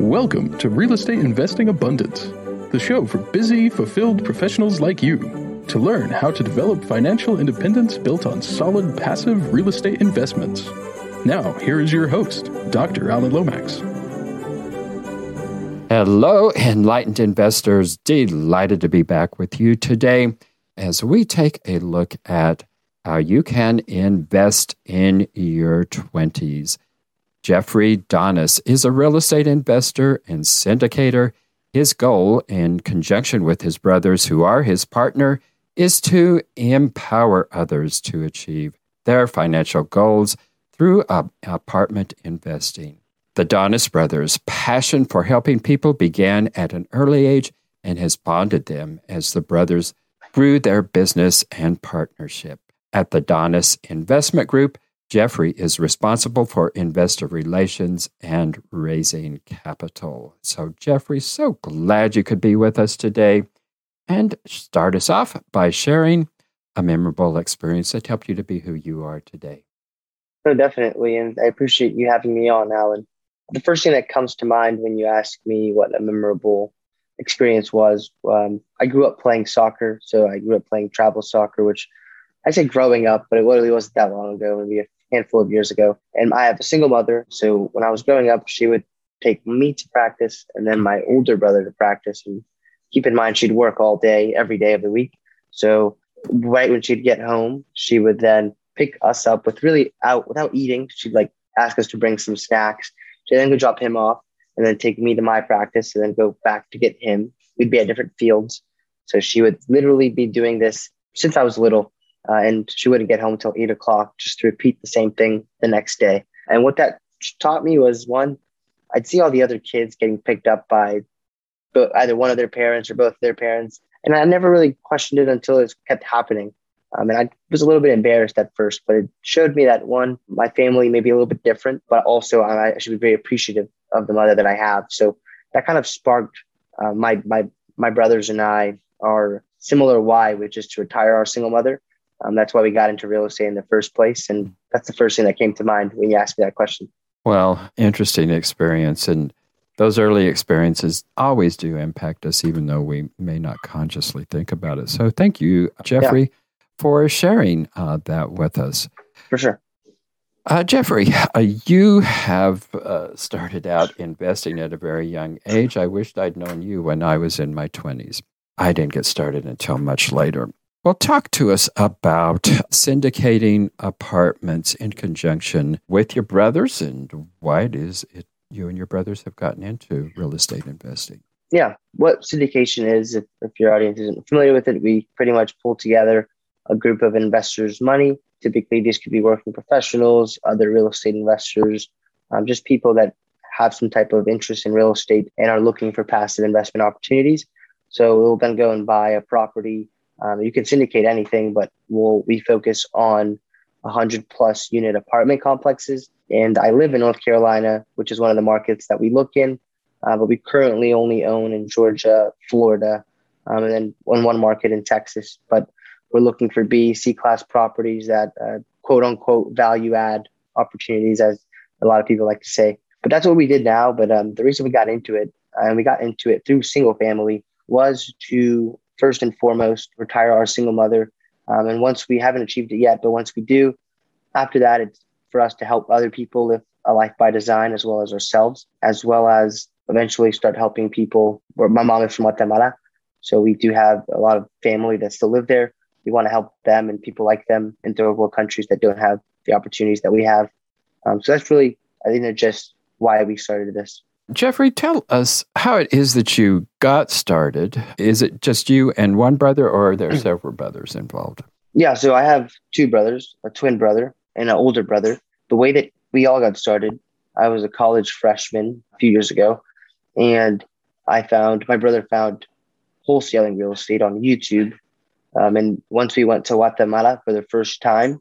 Welcome to Real Estate Investing Abundance, the show for busy, fulfilled professionals like you to learn how to develop financial independence built on solid passive real estate investments. Now, here is your host, Dr. Alan Lomax. Hello, enlightened investors. Delighted to be back with you today as we take a look at how you can invest in your 20s. Jeffrey Donis is a real estate investor and syndicator. His goal, in conjunction with his brothers who are his partner, is to empower others to achieve their financial goals through uh, apartment investing. The Donis brothers' passion for helping people began at an early age and has bonded them as the brothers grew their business and partnership. At the Donis Investment Group, Jeffrey is responsible for investor relations and raising capital. So, Jeffrey, so glad you could be with us today and start us off by sharing a memorable experience that helped you to be who you are today. No, definitely. And I appreciate you having me on, Alan. The first thing that comes to mind when you ask me what a memorable experience was, um, I grew up playing soccer. So I grew up playing travel soccer, which I say growing up, but it literally wasn't that long ago, maybe a handful of years ago. And I have a single mother. So when I was growing up, she would take me to practice and then my older brother to practice. And keep in mind, she'd work all day, every day of the week. So right when she'd get home, she would then pick us up with really out without eating. She'd like ask us to bring some snacks. She'd then go drop him off and then take me to my practice and then go back to get him. We'd be at different fields. So she would literally be doing this since I was little uh, and she wouldn't get home until eight o'clock just to repeat the same thing the next day. And what that taught me was one, I'd see all the other kids getting picked up by either one of their parents or both their parents. And I never really questioned it until it kept happening. Um, and I was a little bit embarrassed at first, but it showed me that one, my family may be a little bit different, but also I should be very appreciative of the mother that I have. So that kind of sparked uh, my my my brothers and I our similar why, which is to retire our single mother um, that's why we got into real estate in the first place. And that's the first thing that came to mind when you asked me that question. Well, interesting experience. And those early experiences always do impact us, even though we may not consciously think about it. So thank you, Jeffrey, yeah. for sharing uh, that with us. For sure. Uh, Jeffrey, uh, you have uh, started out investing at a very young age. I wished I'd known you when I was in my 20s. I didn't get started until much later. Well, talk to us about syndicating apartments in conjunction with your brothers and why it is it you and your brothers have gotten into real estate investing. Yeah, what syndication is, if, if your audience isn't familiar with it, we pretty much pull together a group of investors' money. Typically, these could be working professionals, other real estate investors, um, just people that have some type of interest in real estate and are looking for passive investment opportunities. So we'll then go and buy a property um, you can syndicate anything, but we'll, we focus on 100 plus unit apartment complexes. And I live in North Carolina, which is one of the markets that we look in. Uh, but we currently only own in Georgia, Florida, um, and then one, one market in Texas. But we're looking for B, C class properties that uh, quote unquote value add opportunities, as a lot of people like to say. But that's what we did now. But um, the reason we got into it, and we got into it through single family, was to first and foremost retire our single mother. Um, and once we haven't achieved it yet, but once we do, after that, it's for us to help other people live a life by design as well as ourselves, as well as eventually start helping people. My mom is from Guatemala, so we do have a lot of family that still live there. We want to help them and people like them in third world countries that don't have the opportunities that we have. Um, so that's really, I think, just why we started this. Jeffrey, tell us how it is that you got started. Is it just you and one brother, or are there several brothers involved? Yeah, so I have two brothers, a twin brother and an older brother. The way that we all got started, I was a college freshman a few years ago, and I found my brother found wholesaling real estate on YouTube. Um, and once we went to Guatemala for the first time,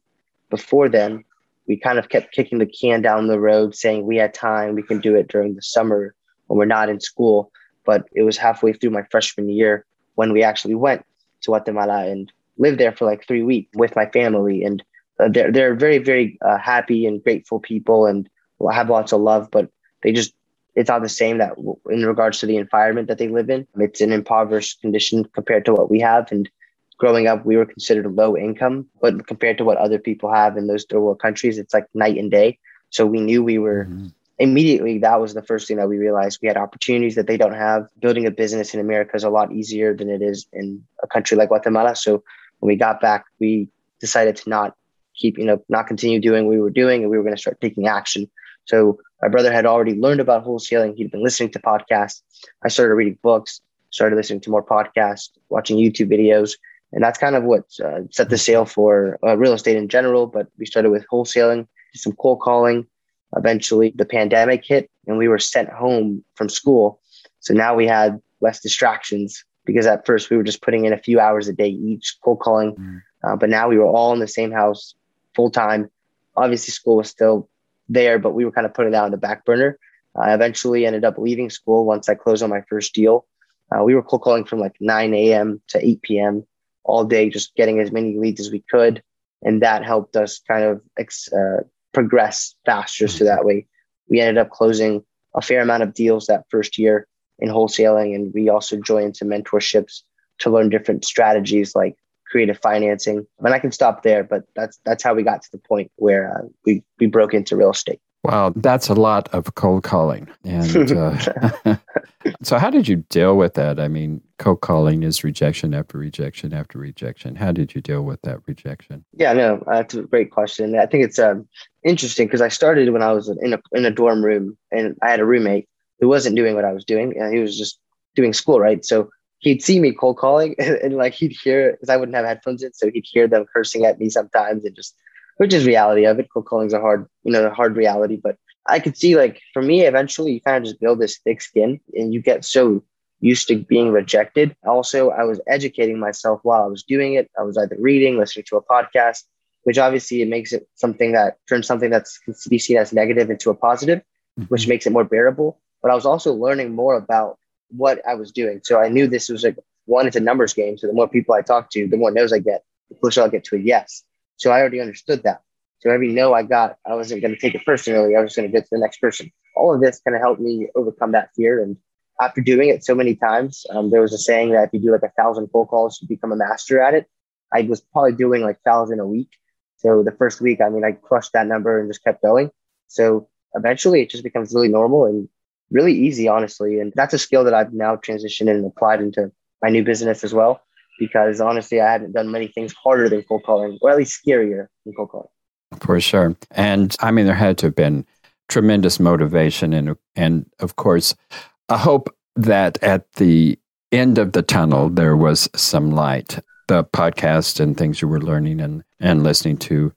before then, we kind of kept kicking the can down the road, saying we had time, we can do it during the summer when we're not in school. But it was halfway through my freshman year when we actually went to Guatemala and lived there for like three weeks with my family. And uh, they're they're very very uh, happy and grateful people, and have lots of love. But they just it's not the same that in regards to the environment that they live in. It's an impoverished condition compared to what we have. And growing up, we were considered low income, but compared to what other people have in those third world countries, it's like night and day. So we knew we were mm-hmm. immediately, that was the first thing that we realized. We had opportunities that they don't have. Building a business in America is a lot easier than it is in a country like Guatemala. So when we got back, we decided to not keep, you know, not continue doing what we were doing and we were going to start taking action. So my brother had already learned about wholesaling. He'd been listening to podcasts. I started reading books, started listening to more podcasts, watching YouTube videos. And that's kind of what uh, set the sail for uh, real estate in general. But we started with wholesaling, some cold calling. Eventually, the pandemic hit and we were sent home from school. So now we had less distractions because at first we were just putting in a few hours a day each cold calling. Mm. Uh, but now we were all in the same house full time. Obviously, school was still there, but we were kind of putting that on the back burner. I eventually ended up leaving school once I closed on my first deal. Uh, we were cold calling from like 9 a.m. to 8 p.m. all day, just getting as many leads as we could. And that helped us kind of uh, progress faster. So that way we ended up closing a fair amount of deals that first year in wholesaling. And we also joined some mentorships to learn different strategies like creative financing. And I can stop there, but that's that's how we got to the point where uh, we we broke into real estate. Wow, that's a lot of cold calling. And uh, so, how did you deal with that? I mean, cold calling is rejection after rejection after rejection. How did you deal with that rejection? Yeah, no, that's a great question. I think it's um, interesting because I started when I was in a in a dorm room, and I had a roommate who wasn't doing what I was doing. and he was just doing school, right? So he'd see me cold calling and, and like he'd hear because I wouldn't have headphones in, so he'd hear them cursing at me sometimes and just which is reality of it. Cold calling's a hard, you know, a hard reality. But I could see like for me, eventually you kind of just build this thick skin and you get so used to being rejected. Also, I was educating myself while I was doing it. I was either reading, listening to a podcast, which obviously it makes it something that turns something that's can be seen as negative into a positive, mm-hmm. which makes it more bearable. But I was also learning more about what I was doing. So I knew this was like one, it's a numbers game. So the more people I talk to, the more no's I get, the closer I'll get to a yes. So I already understood that. So every no I got, I wasn't going to take it personally. I was going to get to the next person. All of this kind of helped me overcome that fear. And after doing it so many times, um, there was a saying that if you do like a thousand phone calls, you become a master at it. I was probably doing like thousand a week. So the first week, I mean, I crushed that number and just kept going. So eventually it just becomes really normal and really easy, honestly. And that's a skill that I've now transitioned and applied into my new business as well. Because honestly, I haven't done many things harder than cold calling, or at least scarier than cold calling. For sure. And I mean, there had to have been tremendous motivation and, and of course, a hope that at the end of the tunnel, there was some light. The podcast and things you were learning and, and listening to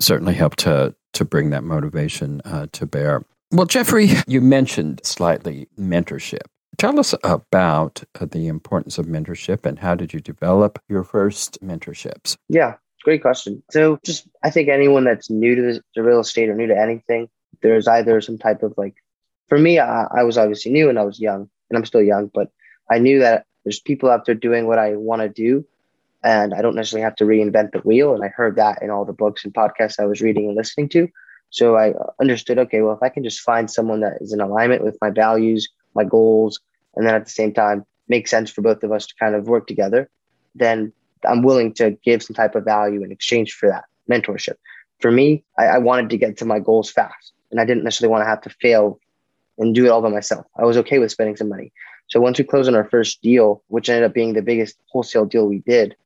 certainly helped to, to bring that motivation uh, to bear. Well, Jeffrey, you mentioned slightly mentorship. Tell us about uh, the importance of mentorship and how did you develop your first mentorships? Yeah, great question. So, just I think anyone that's new to, this, to real estate or new to anything, there's either some type of like, for me, I, I was obviously new and I was young, and I'm still young, but I knew that there's people out there doing what I want to do, and I don't necessarily have to reinvent the wheel. And I heard that in all the books and podcasts I was reading and listening to. So I understood, okay, well, if I can just find someone that is in alignment with my values, my goals, and then at the same time make sense for both of us to kind of work together, then I'm willing to give some type of value in exchange for that mentorship. For me, I, I wanted to get to my goals fast, and I didn't necessarily want to have to fail and do it all by myself. I was okay with spending some money. So once we closed on our first deal, which ended up being the biggest wholesale deal we did,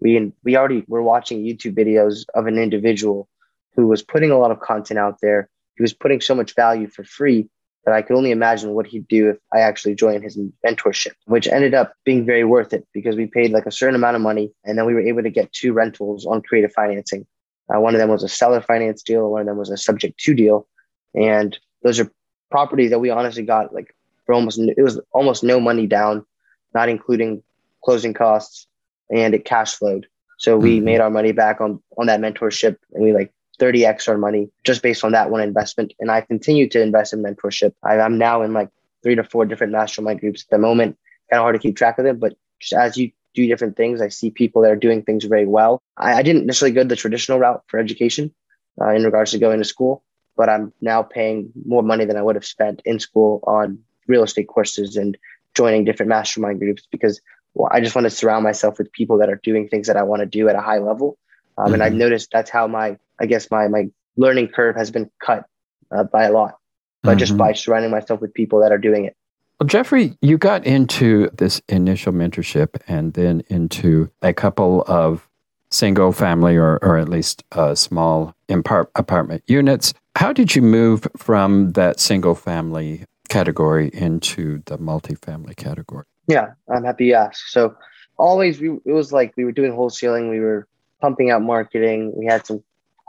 we we already were watching YouTube videos of an individual who was putting a lot of content out there. He was putting so much value for free that I could only imagine what he'd do if I actually joined his mentorship, which ended up being very worth it because we paid like a certain amount of money and then we were able to get two rentals on creative financing. Uh, one of them was a seller finance deal, one of them was a subject to deal. And those are properties that we honestly got like for almost, it was almost no money down, not including closing costs and it cash flowed. So we mm-hmm. made our money back on, on that mentorship and we like 30x our money just based on that one investment. And I continue to invest in mentorship. I, am now in like three to four different mastermind groups at the moment. Kind of hard to keep track of them, but just as you do different things, I see people that are doing things very well. I, I didn't necessarily go the traditional route for education uh, in regards to going to school. but I'm now paying more money than I would have spent in school on real estate courses and joining different mastermind groups because well, I just want to surround myself with people that are doing things that I want to do at a high level. Um, mm-hmm. And I've mm-hmm. noticed that's how my, I guess my my learning curve has been cut uh, by a lot, but mm-hmm. just by surrounding myself with people that are doing it. Well, Jeffrey, you got into this initial mentorship and then into a couple of single family or, or at least uh, small impart- apartment units. How did you move from that single family category into the multifamily category? Yeah, I'm happy you asked. So always we, it was like we were doing wholesaling, we were pumping out marketing, we had some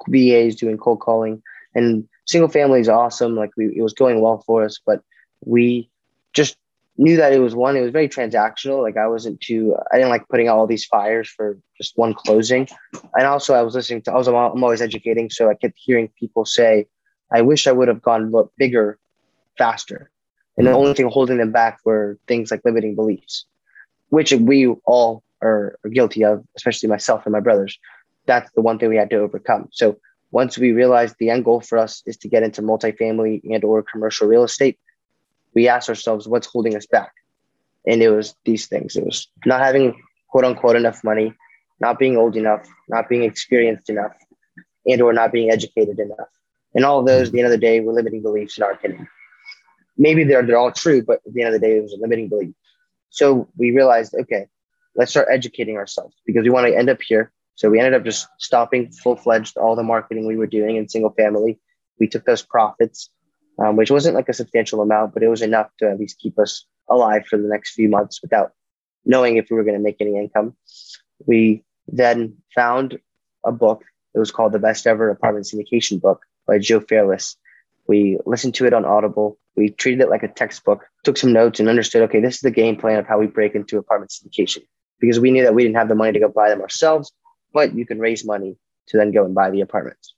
VAs doing cold calling, and single family is awesome. Like we, it was going well for us, but we just knew that it was one, it was very transactional. Like I wasn't too, I didn't like putting out all these fires for just one closing. And also I was listening to, I was, I'm always educating. So I kept hearing people say, I wish I would have gone bigger faster. And the only thing holding them back were things like limiting beliefs, which we all are, are guilty of, especially myself and my brothers. That's the one thing we had to overcome. So once we realized the end goal for us is to get into multifamily and or commercial real estate, we asked ourselves what's holding us back. And it was these things. It was not having quote unquote enough money, not being old enough, not being experienced enough, and or not being educated enough. And all of those, at the end of the day, were limiting beliefs in our opinion maybe they're they're all true, but at the end of the day, it was a limiting belief. So we realized, okay, let's start educating ourselves because we want to end up here. So we ended up just stopping full fledged all the marketing we were doing in single family. We took those profits, um, which wasn't like a substantial amount, but it was enough to at least keep us alive for the next few months without knowing if we were going to make any income. We then found a book. It was called The Best Ever Apartment Syndication Book by Joe Fairless. We listened to it on Audible. We treated it like a textbook, took some notes, and understood okay, this is the game plan of how we break into apartment syndication because we knew that we didn't have the money to go buy them ourselves, but you can raise money to then go and buy the apartments.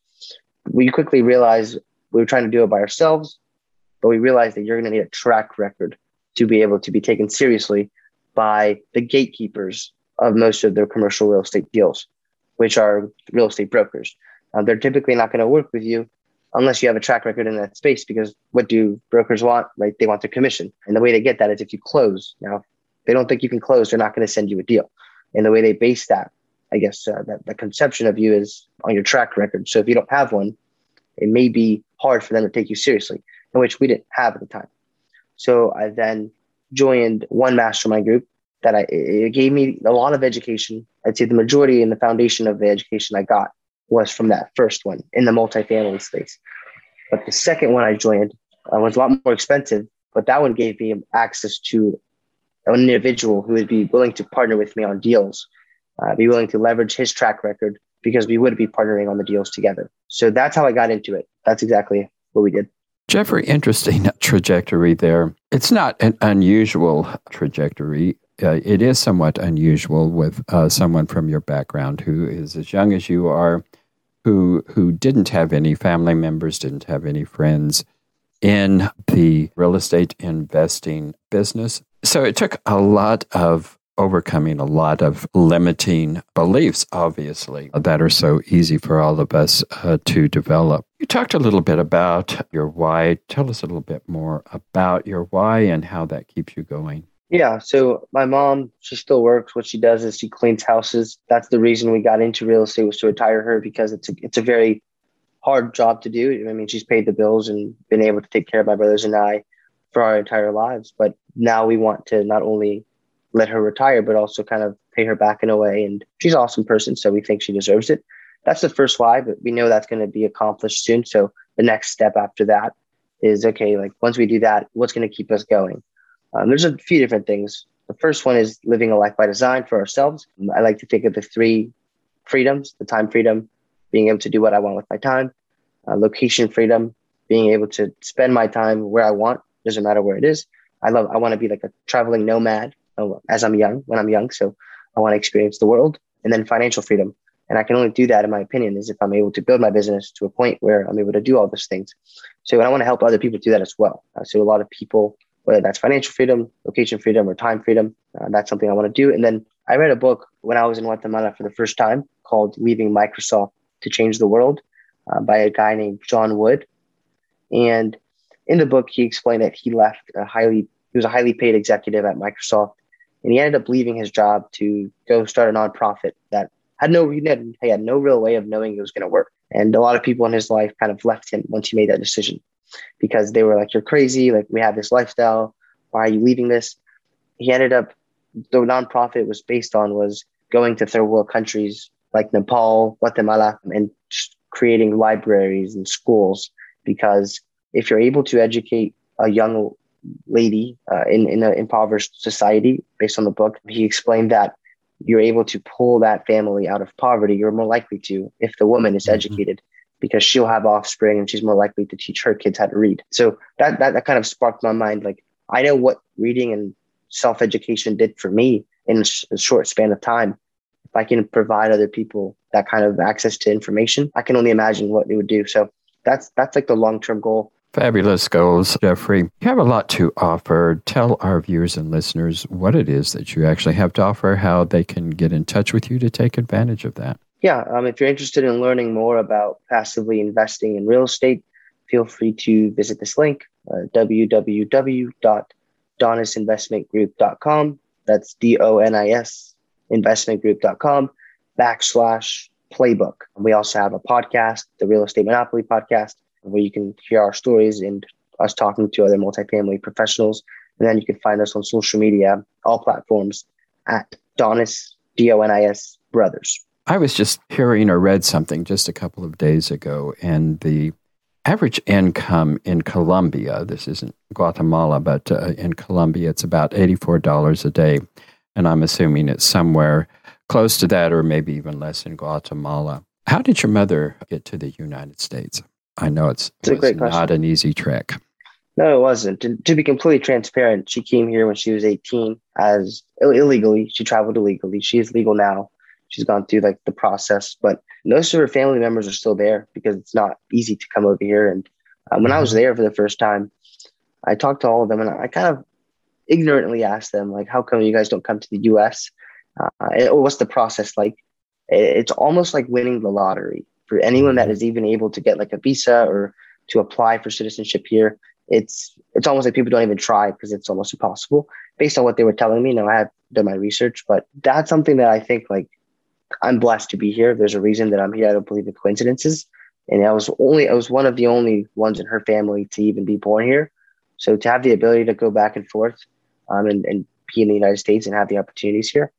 We quickly realized we were trying to do it by ourselves, but we realized that you're going to need a track record to be able to be taken seriously by the gatekeepers of most of their commercial real estate deals, which are real estate brokers. Uh, they're typically not going to work with you unless you have a track record in that space because what do brokers want right they want their commission and the way they get that is if you close now they don't think you can close they're not going to send you a deal. And the way they base that i guess uh, that the conception of you is on your track record. So if you don't have one it may be hard for them to take you seriously in which we didn't have at the time. So i then joined one mastermind group that I, it gave me a lot of education. I'd say the majority and the foundation of the education i got was from that first one in the multifamily space. But the second one I joined uh, was a lot more expensive, but that one gave me access to an individual who would be willing to partner with me on deals, uh, be willing to leverage his track record because we would be partnering on the deals together. So that's how I got into it. That's exactly what we did. Jeffrey, interesting trajectory there. It's not an unusual trajectory uh, it is somewhat unusual with uh, someone from your background who is as young as you are, who who didn't have any family members, didn't have any friends in the real estate investing business. So it took a lot of overcoming a lot of limiting beliefs, obviously, that are so easy for all of us uh, to develop. You talked a little bit about your why. Tell us a little bit more about your why and how that keeps you going. Yeah. So my mom, she still works. What she does is she cleans houses. That's the reason we got into real estate was to retire her because it's a it's a very hard job to do. I mean, she's paid the bills and been able to take care of my brothers and I for our entire lives. But now we want to not only let her retire, but also kind of pay her back in a way. And she's an awesome person, so we think she deserves it. That's the first why, but we know that's going to be accomplished soon. So the next step after that is okay. Like once we do that, what's going to keep us going? Um, there's a few different things. The first one is living a life by design for ourselves. I like to think of the three freedoms the time freedom, being able to do what I want with my time, uh, location freedom, being able to spend my time where I want, doesn't matter where it is. I love, I want to be like a traveling nomad uh, as I'm young, when I'm young. So I want to experience the world. And then financial freedom. And I can only do that, in my opinion, is if I'm able to build my business to a point where I'm able to do all those things. So I want to help other people do that as well. Uh, so a lot of people whether that's financial freedom, location freedom, or time freedom. Uh, that's something I want to do. And then I read a book when I was in Guatemala for the first time called Leaving Microsoft to Change the World uh, by a guy named John Wood. And in the book, he explained that he left a highly he was a highly paid executive at Microsoft, and he ended up leaving his job to go start a nonprofit that had no he had, he had no real way of knowing it was going to work. And a lot of people in his life kind of left him once he made that decision because they were like, "You're crazy! Like we have this lifestyle. Why are you leaving this?" He ended up the nonprofit was based on was going to third world countries like Nepal, Guatemala, and creating libraries and schools because if you're able to educate a young lady uh, in, in an impoverished society, based on the book, he explained that you're able to pull that family out of poverty. You're more likely to if the woman is mm-hmm. educated because she'll have offspring and she's more likely to teach her kids how to read. So that, that, that kind of sparked my mind. Like, I know what reading and self education did for me in a short span of time. If I can provide other people that kind of access to information, I can only imagine what it would do. So that's that's like the long term goal. Fabulous goals, Jeffrey. You have a lot to offer. Tell our viewers and listeners what it is that you actually have to offer, how they can get in touch with you to take advantage of that. Yeah, um, if you're interested in learning more about passively investing in real estate, feel free to visit this link, uh, www.donisinvestmentgroup.com. That's D O N I S investmentgroup.com backslash playbook. We also have a podcast, the Real Estate Monopoly podcast, where you can hear our stories and us talking to other multifamily professionals. And then you can find us on social media, all platforms at Donis, D O N I S Brothers. I was just hearing or read something just a couple of days ago, and the average income in Colombia, this isn't Guatemala, but uh, in Colombia, it's about $84 a day. And I'm assuming it's somewhere close to that or maybe even less in Guatemala. How did your mother get to the United States? I know it's, it's a great not an easy trek. No, it wasn't. To, to, be completely transparent, she came here when she was 18 as Ill- illegally. She traveled illegally. She is legal now. She's gone through like the process, but most of her family members are still there because it's not easy to come over here. And um, when I was mm-hmm. there for the first time, I talked to all of them and I kind of ignorantly asked them like, "How come you guys don't come to the U.S.? Uh, what's the process like?" It's almost like winning the lottery for anyone that mm-hmm. even able to get like a visa or to apply for citizenship here. It's it's almost like people don't even try because it's almost impossible based on what they were telling me. Now I have done my research, but that's something that I think like I'm blessed to be here. There's a reason that I'm here. I don't believe in coincidences. And I was only I was one of the only ones in her family to even be born here. So to have the ability to go back and forth um, and, and be in the United States and have the opportunities here,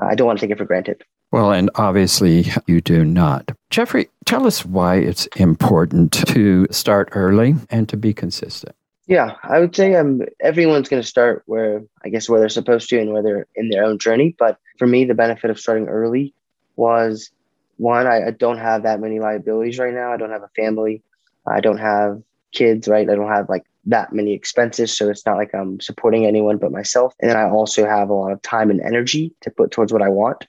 uh, I don't want to take it for granted. Well, and obviously you do not. Jeffrey, tell us why it's important to start early and to be consistent. Yeah, I would say um, everyone's going to start where I guess where they're supposed to and where they're in their own journey. But for me, the benefit of starting early was one, I, I don't have that many liabilities right now. I don't have a family. I don't have kids, right? I don't have like that many expenses. So it's not like I'm supporting anyone but myself. And then I also have a lot of time and energy to put towards what I want.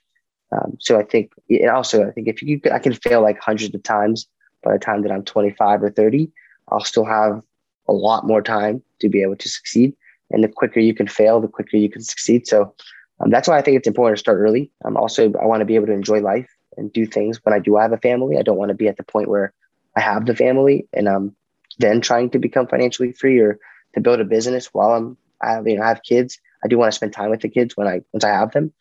Um, so I think, also I think if you, I can fail like hundreds of times by the time that I'm 25 or 30, I'll still have a lot more time to be able to succeed. And the quicker you can fail, the quicker you can succeed. So um, that's why I think it's important to start early. Um, also, I want to be able to enjoy life and do things when I do have a family. I don't want to be at the point where I have the family and I'm then trying to become financially free or to build a business while I'm I you know, I have kids. I do want to spend time with the kids when I once I have them.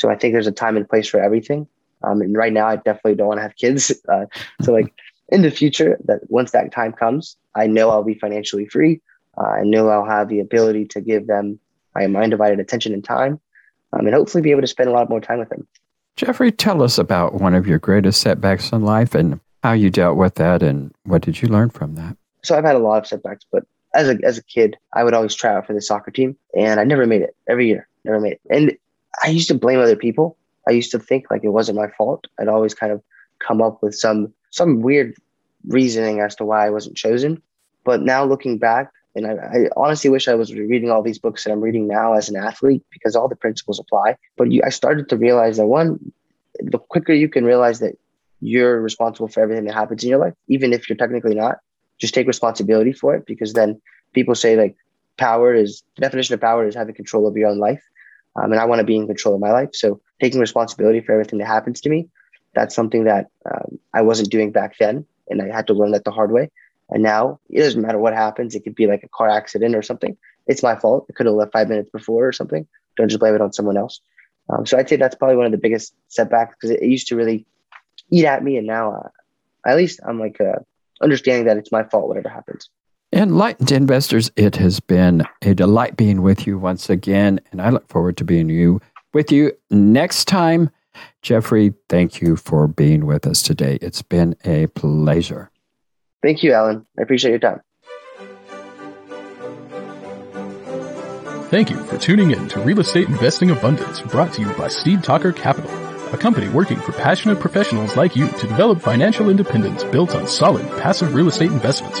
So I think there's a time and place for everything. Um, and right now, I definitely don't want to have kids. Uh, so like in the future, that once that time comes, I know I'll be financially free. Uh, I know I'll have the ability to give them my undivided attention and time um, and hopefully be able to spend a lot more time with them. Jeffrey, tell us about one of your greatest setbacks in life and how you dealt with that and what did you learn from that? So I've had a lot of setbacks, but as a, as a kid, I would always try out for the soccer team and I never made it every year, never made it. And I used to blame other people. I used to think like it wasn't my fault. I'd always kind of come up with some, some weird reasoning as to why I wasn't chosen. But now looking back, and I, I, honestly wish I was reading all these books that I'm reading now as an athlete because all the principles apply. But you, I started to realize that one, the quicker you can realize that you're responsible for everything that happens in your life, even if you're technically not, just take responsibility for it because then people say like power is the definition of power is having control of your own life. Um, and I want to be in control of my life. So taking responsibility for everything that happens to me, that's something that um, I wasn't doing back then. And I had to learn that the hard way. And now it doesn't matter what happens. It could be like a car accident or something. It's my fault. I could have left five minutes before or something. Don't just blame it on someone else. Um, so I'd say that's probably one of the biggest setbacks because it, it, used to really eat at me. And now uh, at least I'm like uh, understanding that it's my fault, whatever happens. Enlightened investors, it has been a delight being with you once again. And I look forward to being you with you next time. Jeffrey, thank you for being with us today. It's been a pleasure. Thank you, Alan. I appreciate your time. Thank you for tuning in to Real Estate Investing Abundance, brought to you by Steed Talker Capital, a company working for passionate professionals like you to develop financial independence built on solid passive real estate investments.